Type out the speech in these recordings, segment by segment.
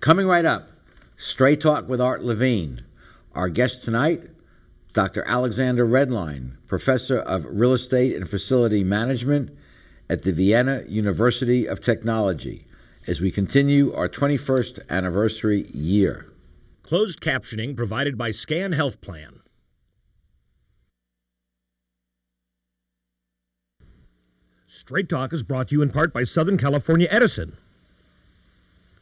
Coming right up, Straight Talk with Art Levine. Our guest tonight, Dr. Alexander Redlein, Professor of Real Estate and Facility Management at the Vienna University of Technology, as we continue our 21st anniversary year. Closed captioning provided by Scan Health Plan. Straight Talk is brought to you in part by Southern California Edison.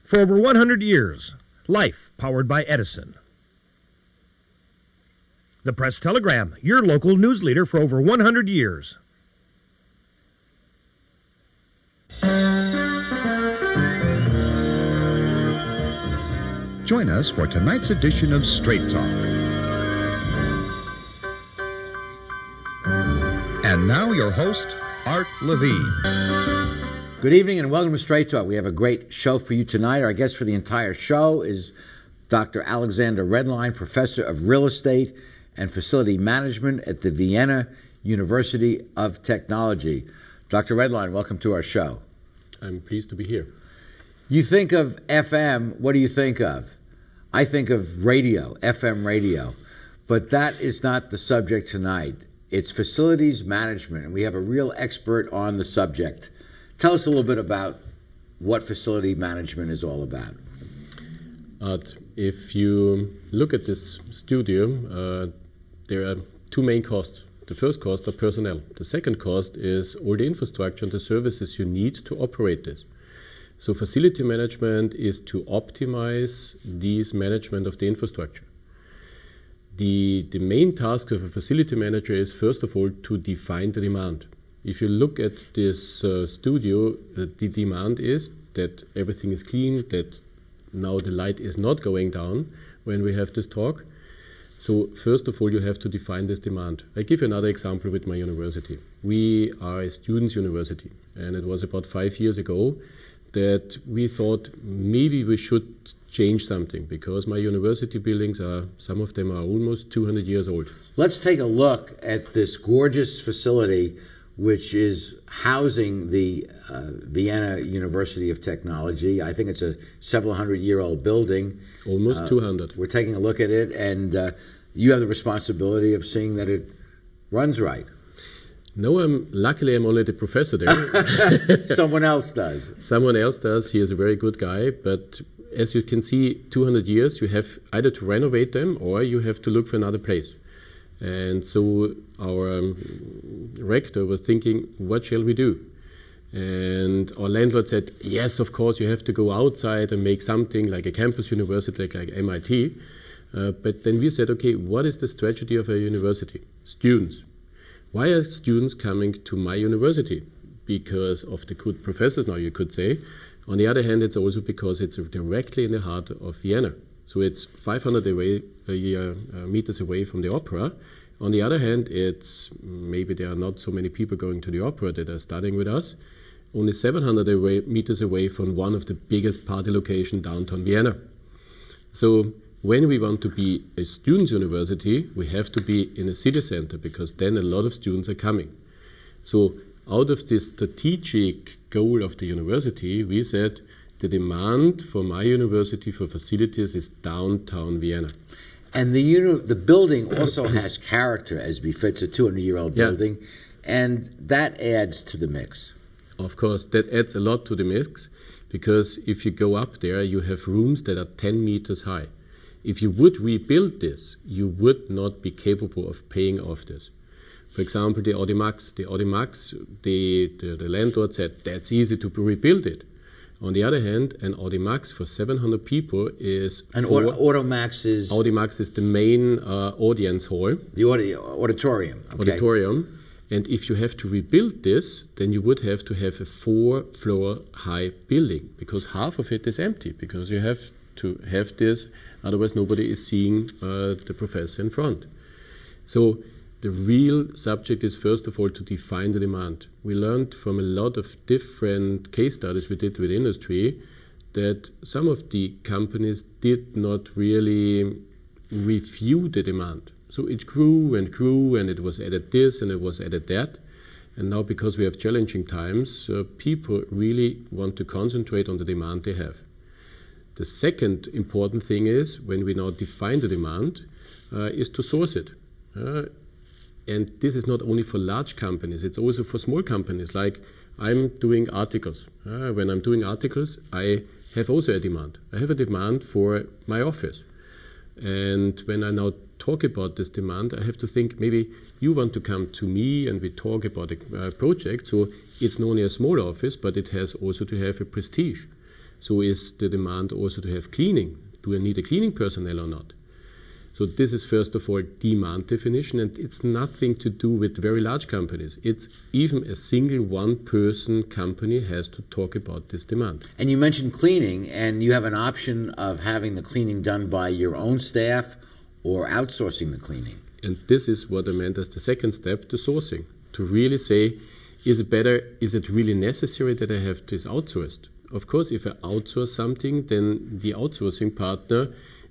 For over 100 years, life powered by Edison. The Press Telegram, your local news leader for over 100 years. Join us for tonight's edition of Straight Talk. And now, your host, Art Levine. Good evening and welcome to Straight Talk. We have a great show for you tonight. Our guest for the entire show is Dr. Alexander Redlein, Professor of Real Estate and Facility Management at the Vienna University of Technology. Dr. Redlein, welcome to our show. I'm pleased to be here. You think of FM, what do you think of? I think of radio, FM radio, but that is not the subject tonight. It's facilities management, and we have a real expert on the subject. Tell us a little bit about what facility management is all about. Uh, if you look at this studio, uh, there are two main costs. The first cost are personnel. The second cost is all the infrastructure and the services you need to operate this. So facility management is to optimize these management of the infrastructure. The, the main task of a facility manager is first of all to define the demand. If you look at this uh, studio, uh, the demand is that everything is clean, that now the light is not going down when we have this talk. So first of all, you have to define this demand. I give you another example with my university. We are a students' university, and it was about five years ago that we thought maybe we should change something because my university buildings are some of them are almost 200 years old. Let's take a look at this gorgeous facility which is housing the uh, Vienna University of Technology. I think it's a several hundred year old building. Almost uh, 200. We're taking a look at it, and uh, you have the responsibility of seeing that it runs right. No, I'm luckily I'm only the professor there. Someone else does. Someone else does. He is a very good guy, but as you can see, 200 years, you have either to renovate them or you have to look for another place. And so our um, rector was thinking, what shall we do? And our landlord said, yes, of course, you have to go outside and make something like a campus university, like MIT. Uh, but then we said, okay, what is the strategy of a university? Students. Why are students coming to my university? Because of the good professors, now you could say. On the other hand, it's also because it's directly in the heart of Vienna. So it's 500 away, uh, uh, meters away from the opera. On the other hand, it's maybe there are not so many people going to the opera that are studying with us. Only 700 away, meters away from one of the biggest party locations downtown Vienna. So when we want to be a students' university, we have to be in a city center because then a lot of students are coming. So, out of this strategic goal of the university, we said the demand for my university for facilities is downtown Vienna. And the uni- the building also has character as befits a 200 year old building, yeah. and that adds to the mix. Of course, that adds a lot to the mix because if you go up there, you have rooms that are 10 meters high. If you would rebuild this, you would not be capable of paying off this. For example, the Audimax. The Audimax, the, the, the landlord said that's easy to rebuild it. On the other hand, an Audimax for 700 people is. An Audimax is. Audimax is the main uh, audience hall. The audi- auditorium. Okay. Auditorium. And if you have to rebuild this, then you would have to have a four floor high building because half of it is empty because you have to have this Otherwise, nobody is seeing uh, the professor in front. So the real subject is first of all to define the demand. We learned from a lot of different case studies we did with industry that some of the companies did not really review the demand. So it grew and grew, and it was added this and it was added that. And now, because we have challenging times, uh, people really want to concentrate on the demand they have. The second important thing is when we now define the demand, uh, is to source it. Uh, and this is not only for large companies, it's also for small companies. Like I'm doing articles. Uh, when I'm doing articles, I have also a demand. I have a demand for my office. And when I now talk about this demand, I have to think maybe you want to come to me and we talk about a project. So it's not only a small office, but it has also to have a prestige. So is the demand also to have cleaning? Do I need a cleaning personnel or not? So this is first of all demand definition, and it's nothing to do with very large companies. It's even a single one-person company has to talk about this demand. And you mentioned cleaning, and you have an option of having the cleaning done by your own staff or outsourcing the cleaning. And this is what I meant as the second step, to sourcing, to really say, is it better? Is it really necessary that I have this outsourced? Of course, if I outsource something, then the outsourcing partner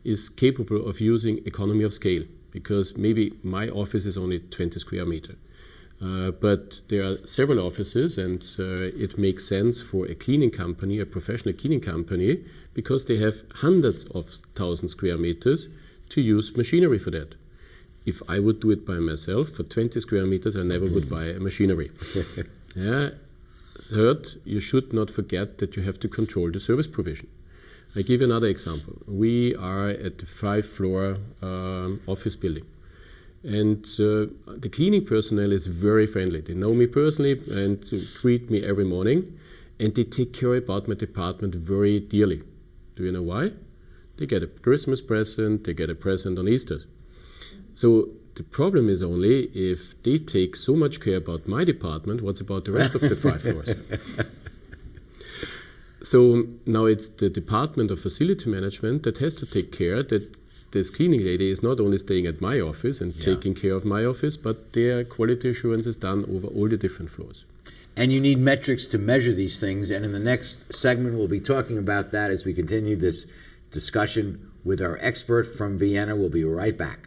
is capable of using economy of scale because maybe my office is only 20 square meter. Uh, but there are several offices, and uh, it makes sense for a cleaning company, a professional cleaning company, because they have hundreds of thousand square meters to use machinery for that. If I would do it by myself for 20 square meters, I never would buy a machinery. yeah. Third, you should not forget that you have to control the service provision. I give you another example. We are at the five floor um, office building. And uh, the cleaning personnel is very friendly. They know me personally and greet me every morning. And they take care about my department very dearly. Do you know why? They get a Christmas present, they get a present on Easter. So the problem is only if they take so much care about my department, what's about the rest of the five floors? So now it's the Department of Facility Management that has to take care that this cleaning lady is not only staying at my office and yeah. taking care of my office, but their quality assurance is done over all the different floors. And you need metrics to measure these things. And in the next segment, we'll be talking about that as we continue this discussion with our expert from Vienna. We'll be right back.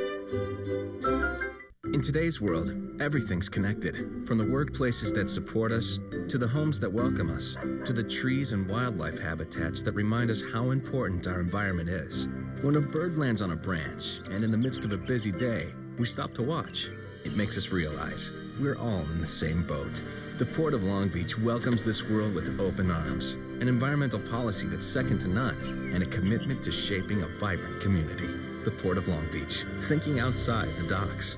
In today's world, everything's connected. From the workplaces that support us, to the homes that welcome us, to the trees and wildlife habitats that remind us how important our environment is. When a bird lands on a branch, and in the midst of a busy day, we stop to watch, it makes us realize we're all in the same boat. The Port of Long Beach welcomes this world with open arms, an environmental policy that's second to none, and a commitment to shaping a vibrant community. The Port of Long Beach, thinking outside the docks.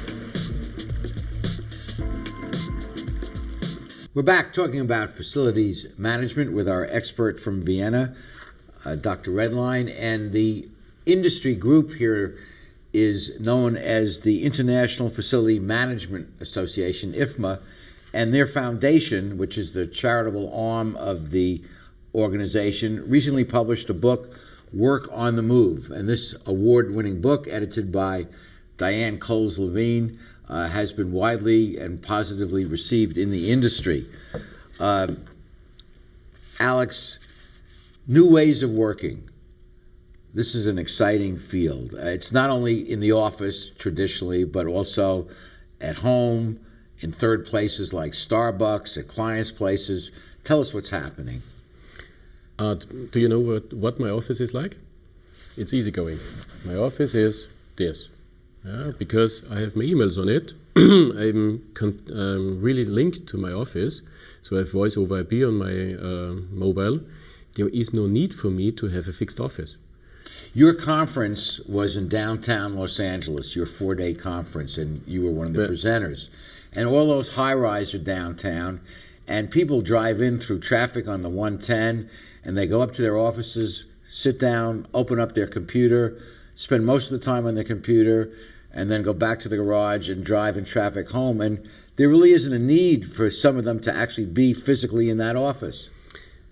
We're back talking about facilities management with our expert from Vienna, uh, Dr. Redlein, and the industry group here is known as the International Facility Management Association, IFMA, and their foundation, which is the charitable arm of the organization, recently published a book, Work on the Move. And this award winning book, edited by Diane Coles Levine, uh, has been widely and positively received in the industry. Uh, Alex, new ways of working. This is an exciting field. Uh, it's not only in the office traditionally, but also at home, in third places like Starbucks, at clients' places. Tell us what's happening. Uh, do you know what, what my office is like? It's easygoing. My office is this. Yeah, because I have my emails on it. I'm um, really linked to my office, so I have voice over IP on my uh, mobile. There is no need for me to have a fixed office. Your conference was in downtown Los Angeles, your four day conference, and you were one of the but, presenters. And all those high rises are downtown, and people drive in through traffic on the 110, and they go up to their offices, sit down, open up their computer, spend most of the time on the computer, and then go back to the garage and drive in traffic home. And there really isn't a need for some of them to actually be physically in that office.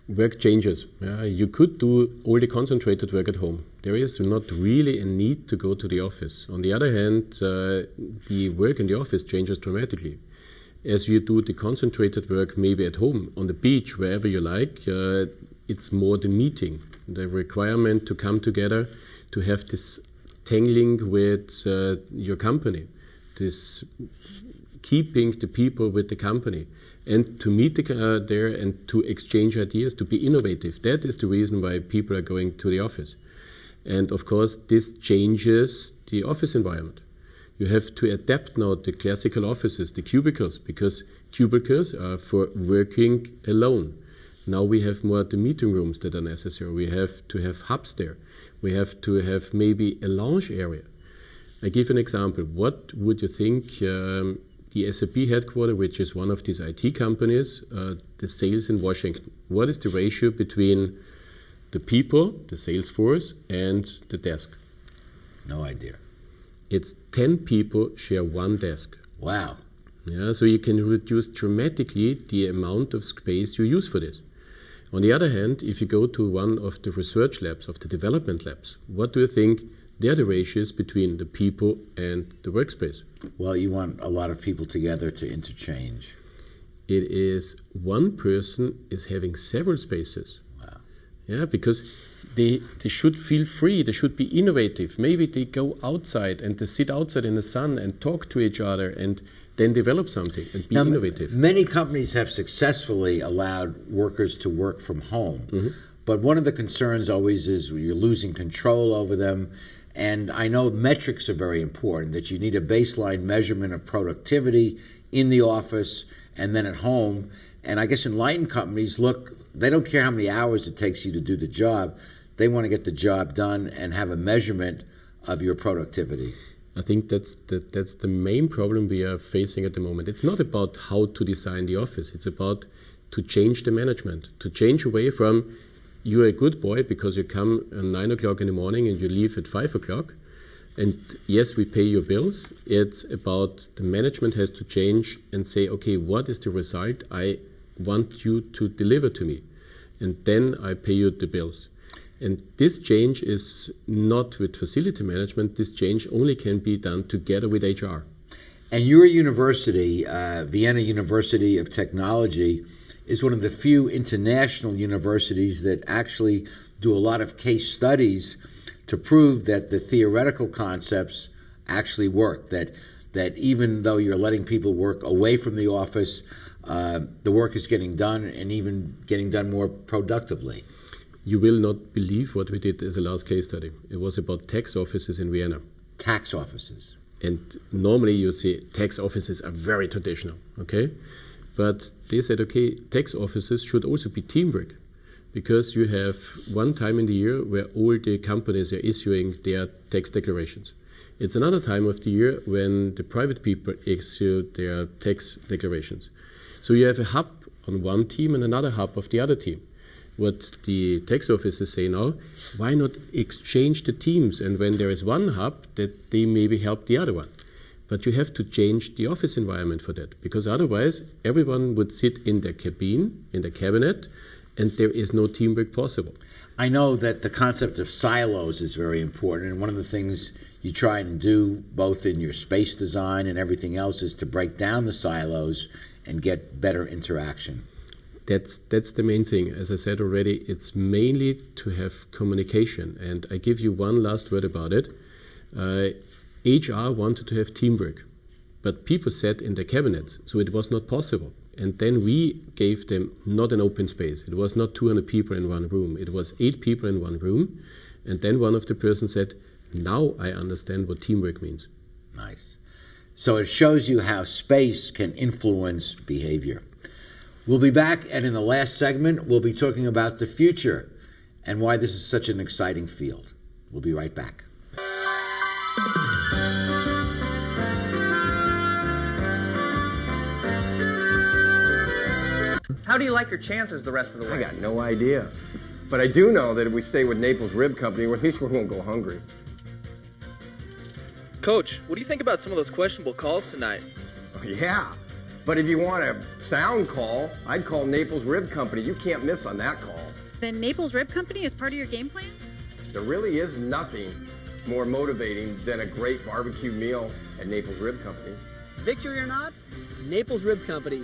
Work changes. Yeah, you could do all the concentrated work at home. There is not really a need to go to the office. On the other hand, uh, the work in the office changes dramatically. As you do the concentrated work maybe at home, on the beach, wherever you like, uh, it's more the meeting, the requirement to come together, to have this tangling with uh, your company, this keeping the people with the company, and to meet the, uh, there and to exchange ideas, to be innovative. That is the reason why people are going to the office. And of course, this changes the office environment. You have to adapt now the classical offices, the cubicles, because cubicles are for working alone. Now we have more the meeting rooms that are necessary. We have to have hubs there. We have to have maybe a lounge area. I give an example. What would you think um, the SAP headquarters, which is one of these IT companies, uh, the sales in Washington? What is the ratio between the people, the sales force, and the desk? No idea. It's 10 people share one desk. Wow. Yeah, so you can reduce dramatically the amount of space you use for this. On the other hand, if you go to one of the research labs, of the development labs, what do you think there the ratios between the people and the workspace? Well, you want a lot of people together to interchange. It is one person is having several spaces. Wow. Yeah, because they, they should feel free, they should be innovative. Maybe they go outside and they sit outside in the sun and talk to each other and then develop something and be now, innovative. Many companies have successfully allowed workers to work from home, mm-hmm. but one of the concerns always is you're losing control over them. And I know metrics are very important, that you need a baseline measurement of productivity in the office and then at home. And I guess enlightened companies look, they don't care how many hours it takes you to do the job. They want to get the job done and have a measurement of your productivity. I think that's the, that's the main problem we are facing at the moment. It's not about how to design the office. It's about to change the management, to change away from you're a good boy because you come at nine o'clock in the morning and you leave at five o'clock. And yes, we pay your bills. It's about the management has to change and say, okay, what is the result I want you to deliver to me? And then I pay you the bills. And this change is not with facility management. This change only can be done together with HR. And your university, uh, Vienna University of Technology, is one of the few international universities that actually do a lot of case studies to prove that the theoretical concepts actually work. That that even though you're letting people work away from the office, uh, the work is getting done and even getting done more productively. You will not believe what we did as a last case study. It was about tax offices in Vienna. Tax offices. And normally you see tax offices are very traditional, okay? But they said, okay, tax offices should also be teamwork because you have one time in the year where all the companies are issuing their tax declarations. It's another time of the year when the private people issue their tax declarations. So you have a hub on one team and another hub of the other team what the tax offices say now, why not exchange the teams? And when there is one hub, that they maybe help the other one. But you have to change the office environment for that, because otherwise everyone would sit in their cabin, in the cabinet, and there is no teamwork possible. I know that the concept of silos is very important, and one of the things you try and do, both in your space design and everything else, is to break down the silos and get better interaction that's that's the main thing. As I said already, it's mainly to have communication. And I give you one last word about it. Uh, HR wanted to have teamwork, but people sat in the cabinets, so it was not possible. And then we gave them not an open space. It was not 200 people in one room. It was eight people in one room. And then one of the persons said, "Now I understand what teamwork means." Nice. So it shows you how space can influence behavior. We'll be back, and in the last segment, we'll be talking about the future and why this is such an exciting field. We'll be right back. How do you like your chances the rest of the way? I got no idea. But I do know that if we stay with Naples Rib Company, at least we won't go hungry. Coach, what do you think about some of those questionable calls tonight? Oh, yeah. But if you want a sound call, I'd call Naples Rib Company. You can't miss on that call. Then Naples Rib Company is part of your game plan? There really is nothing more motivating than a great barbecue meal at Naples Rib Company. Victory or not, Naples Rib Company,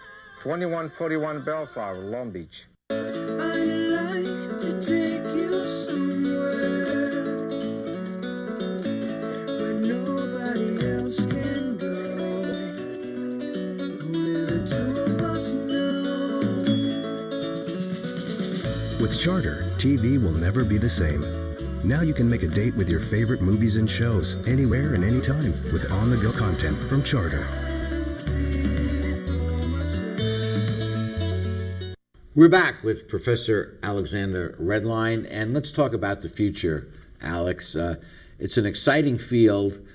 2141 Bellflower, Long Beach. With Charter, TV will never be the same. Now you can make a date with your favorite movies and shows anywhere and anytime with on the go content from Charter. We're back with Professor Alexander Redlein, and let's talk about the future, Alex. Uh, it's an exciting field,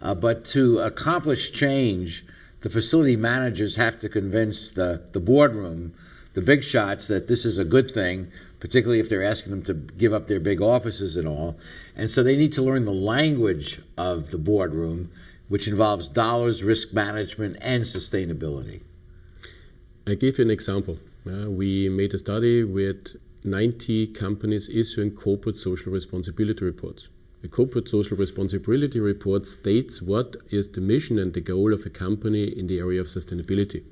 uh, but to accomplish change, the facility managers have to convince the, the boardroom, the big shots, that this is a good thing, particularly if they're asking them to give up their big offices and all. And so they need to learn the language of the boardroom, which involves dollars, risk management, and sustainability. I give you an example. Uh, we made a study with 90 companies issuing corporate social responsibility reports. The corporate social responsibility report states what is the mission and the goal of a company in the area of sustainability.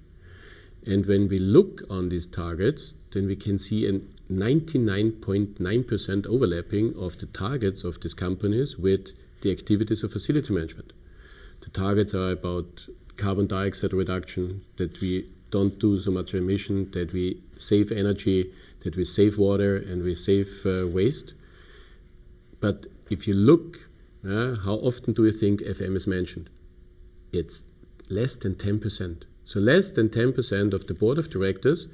And when we look on these targets, then we can see a 99.9% overlapping of the targets of these companies with the activities of facility management. The targets are about carbon dioxide reduction, that we don't do so much emission, that we save energy, that we save water, and we save uh, waste. But if you look, uh, how often do you think FM is mentioned? It's less than 10%. So less than 10% of the board of directors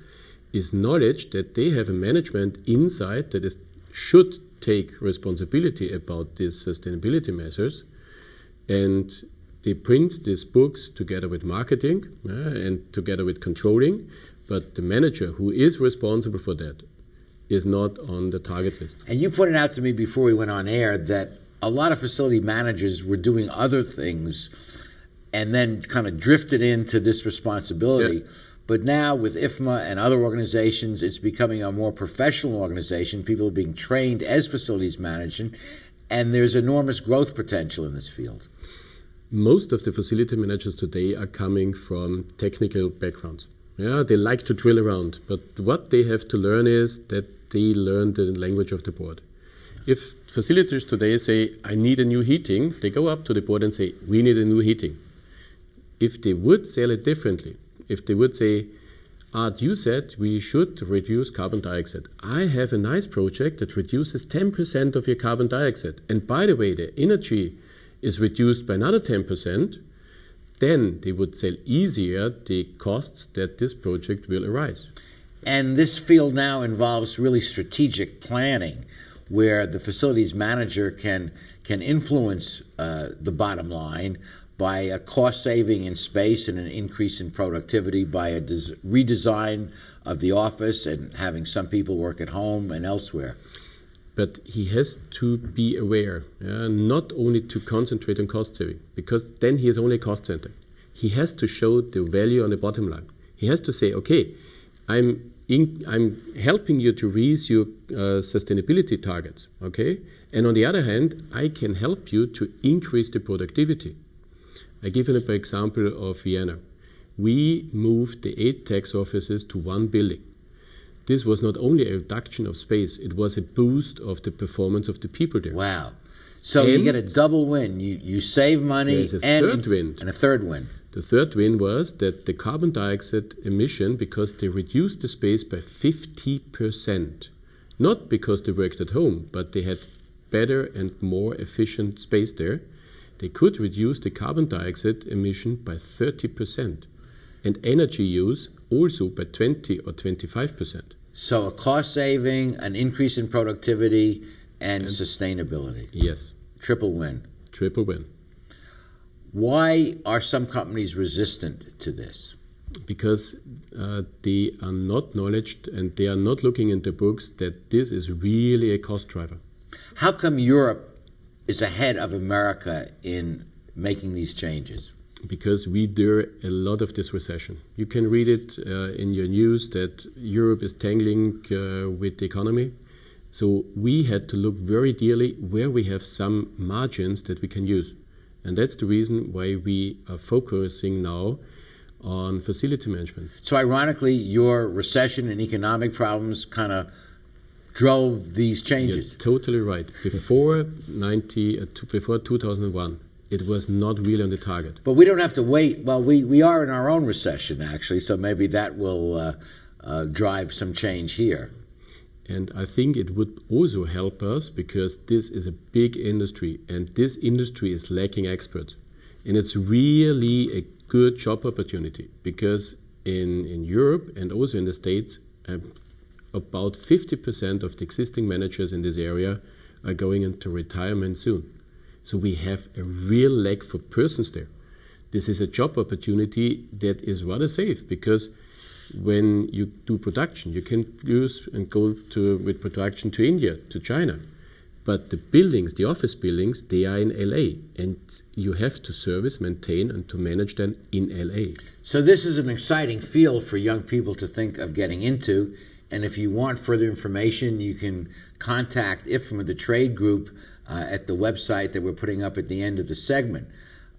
is knowledge that they have a management inside that is, should take responsibility about these sustainability measures. And they print these books together with marketing uh, and together with controlling, but the manager who is responsible for that is not on the target list. And you pointed out to me before we went on air that a lot of facility managers were doing other things and then kind of drifted into this responsibility. Yeah. But now with IFMA and other organizations, it's becoming a more professional organization. People are being trained as facilities managers, and there's enormous growth potential in this field. Most of the facility managers today are coming from technical backgrounds. Yeah, they like to drill around, but what they have to learn is that they learn the language of the board. If facilitators today say, I need a new heating, they go up to the board and say, We need a new heating. If they would sell it differently, if they would say, Art, you said we should reduce carbon dioxide. I have a nice project that reduces 10% of your carbon dioxide. And by the way, the energy is reduced by another 10%. Then they would sell easier the costs that this project will arise. And this field now involves really strategic planning, where the facilities manager can can influence uh, the bottom line by a cost saving in space and an increase in productivity by a des- redesign of the office and having some people work at home and elsewhere. But he has to be aware, yeah, not only to concentrate on cost saving, because then he is only a cost center. He has to show the value on the bottom line. He has to say, okay, I'm in, I'm helping you to reach your uh, sustainability targets, okay? And on the other hand, I can help you to increase the productivity. I give you an example of Vienna. We moved the eight tax offices to one building. This was not only a reduction of space, it was a boost of the performance of the people there. Wow. So and you get a double win. You, you save money and, third win. and a third win. The third win was that the carbon dioxide emission, because they reduced the space by 50%, not because they worked at home, but they had better and more efficient space there, they could reduce the carbon dioxide emission by 30% and energy use also by 20 or 25%. So a cost saving, an increase in productivity, and, and sustainability. Yes. Triple win. Triple win. Why are some companies resistant to this? Because uh, they are not knowledged and they are not looking into books that this is really a cost driver. How come Europe is ahead of America in making these changes? Because we do a lot of this recession. You can read it uh, in your news that Europe is tangling uh, with the economy. So we had to look very dearly where we have some margins that we can use. And that's the reason why we are focusing now on facility management. So, ironically, your recession and economic problems kind of drove these changes. You're totally right. Before 90, uh, before 2001, it was not really on the target. But we don't have to wait. Well, we, we are in our own recession, actually, so maybe that will uh, uh, drive some change here. And I think it would also help us because this is a big industry and this industry is lacking experts. And it's really a good job opportunity because in, in Europe and also in the States, uh, about 50% of the existing managers in this area are going into retirement soon. So we have a real lack for persons there. This is a job opportunity that is rather safe because when you do production, you can use and go to with production to India, to China. But the buildings, the office buildings, they are in LA, and you have to service, maintain, and to manage them in LA. So this is an exciting field for young people to think of getting into. And if you want further information, you can contact IFMA, the trade group, uh, at the website that we're putting up at the end of the segment.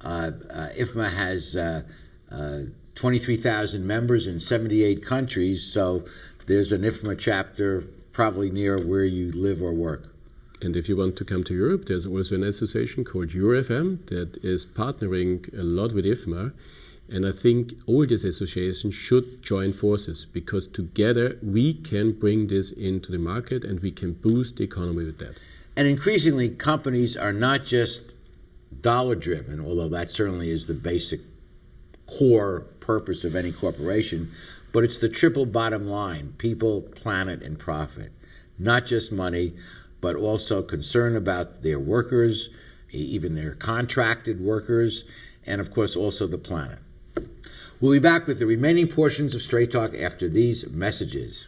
Uh, uh, IFMA has uh, uh, 23,000 members in 78 countries, so there's an IFMA chapter probably near where you live or work. And if you want to come to Europe, there's also an association called EuroFM that is partnering a lot with IFMA. And I think all these associations should join forces because together we can bring this into the market and we can boost the economy with that. And increasingly, companies are not just dollar driven, although that certainly is the basic core purpose of any corporation, but it's the triple bottom line people, planet, and profit. Not just money, but also concern about their workers, even their contracted workers, and of course also the planet. We'll be back with the remaining portions of Straight Talk after these messages.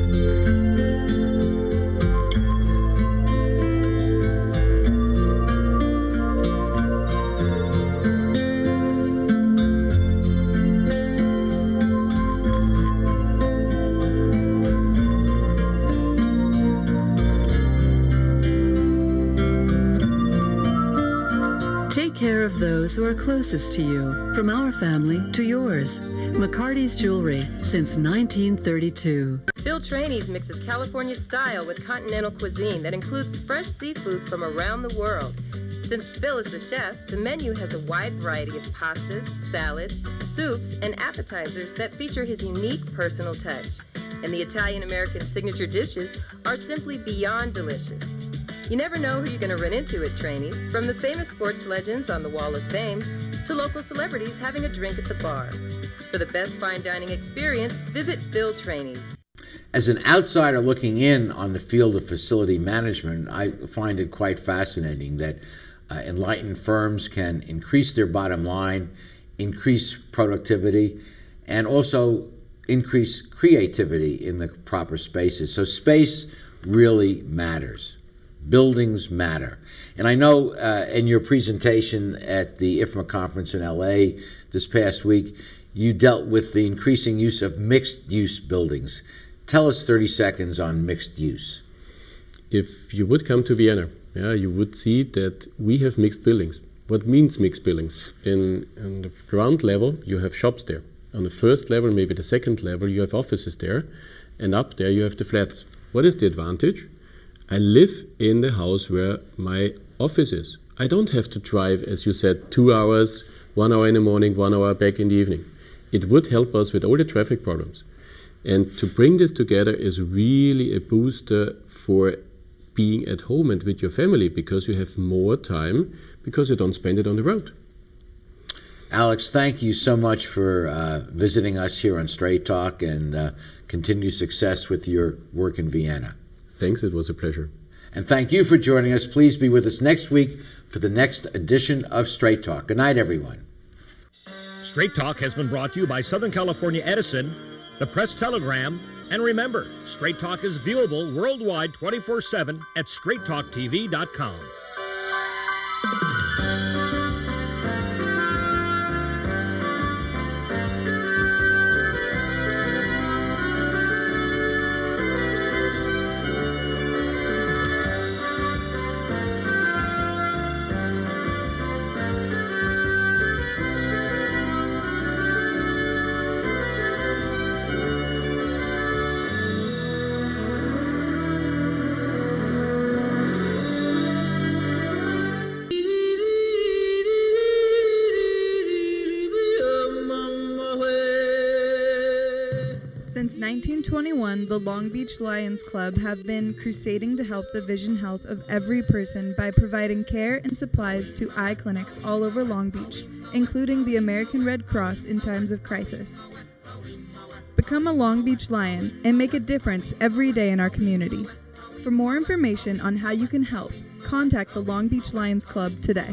Those who are closest to you, from our family to yours. McCarty's Jewelry since 1932. Phil Trani's mixes California style with continental cuisine that includes fresh seafood from around the world. Since Phil is the chef, the menu has a wide variety of pastas, salads, soups, and appetizers that feature his unique personal touch. And the Italian American signature dishes are simply beyond delicious. You never know who you're going to run into at Trani's, from the famous sports legends on the Wall of Fame to local celebrities having a drink at the bar. For the best fine dining experience, visit Phil Trani's. As an outsider looking in on the field of facility management, I find it quite fascinating that uh, enlightened firms can increase their bottom line, increase productivity, and also increase creativity in the proper spaces. So, space really matters. Buildings matter. And I know uh, in your presentation at the IFMA conference in LA this past week, you dealt with the increasing use of mixed use buildings. Tell us 30 seconds on mixed use. If you would come to Vienna, yeah, you would see that we have mixed buildings. What means mixed buildings? In, on the ground level, you have shops there. On the first level, maybe the second level, you have offices there. And up there, you have the flats. What is the advantage? I live in the house where my office is. I don't have to drive, as you said, two hours, one hour in the morning, one hour back in the evening. It would help us with all the traffic problems. And to bring this together is really a booster for being at home and with your family because you have more time because you don't spend it on the road. Alex, thank you so much for uh, visiting us here on Straight Talk and uh, continue success with your work in Vienna. Thanks, it was a pleasure. And thank you for joining us. Please be with us next week for the next edition of Straight Talk. Good night, everyone. Straight Talk has been brought to you by Southern California Edison, the Press Telegram, and remember, Straight Talk is viewable worldwide 24 7 at straighttalktv.com. Since 1921, the Long Beach Lions Club have been crusading to help the vision health of every person by providing care and supplies to eye clinics all over Long Beach, including the American Red Cross in times of crisis. Become a Long Beach Lion and make a difference every day in our community. For more information on how you can help, contact the Long Beach Lions Club today.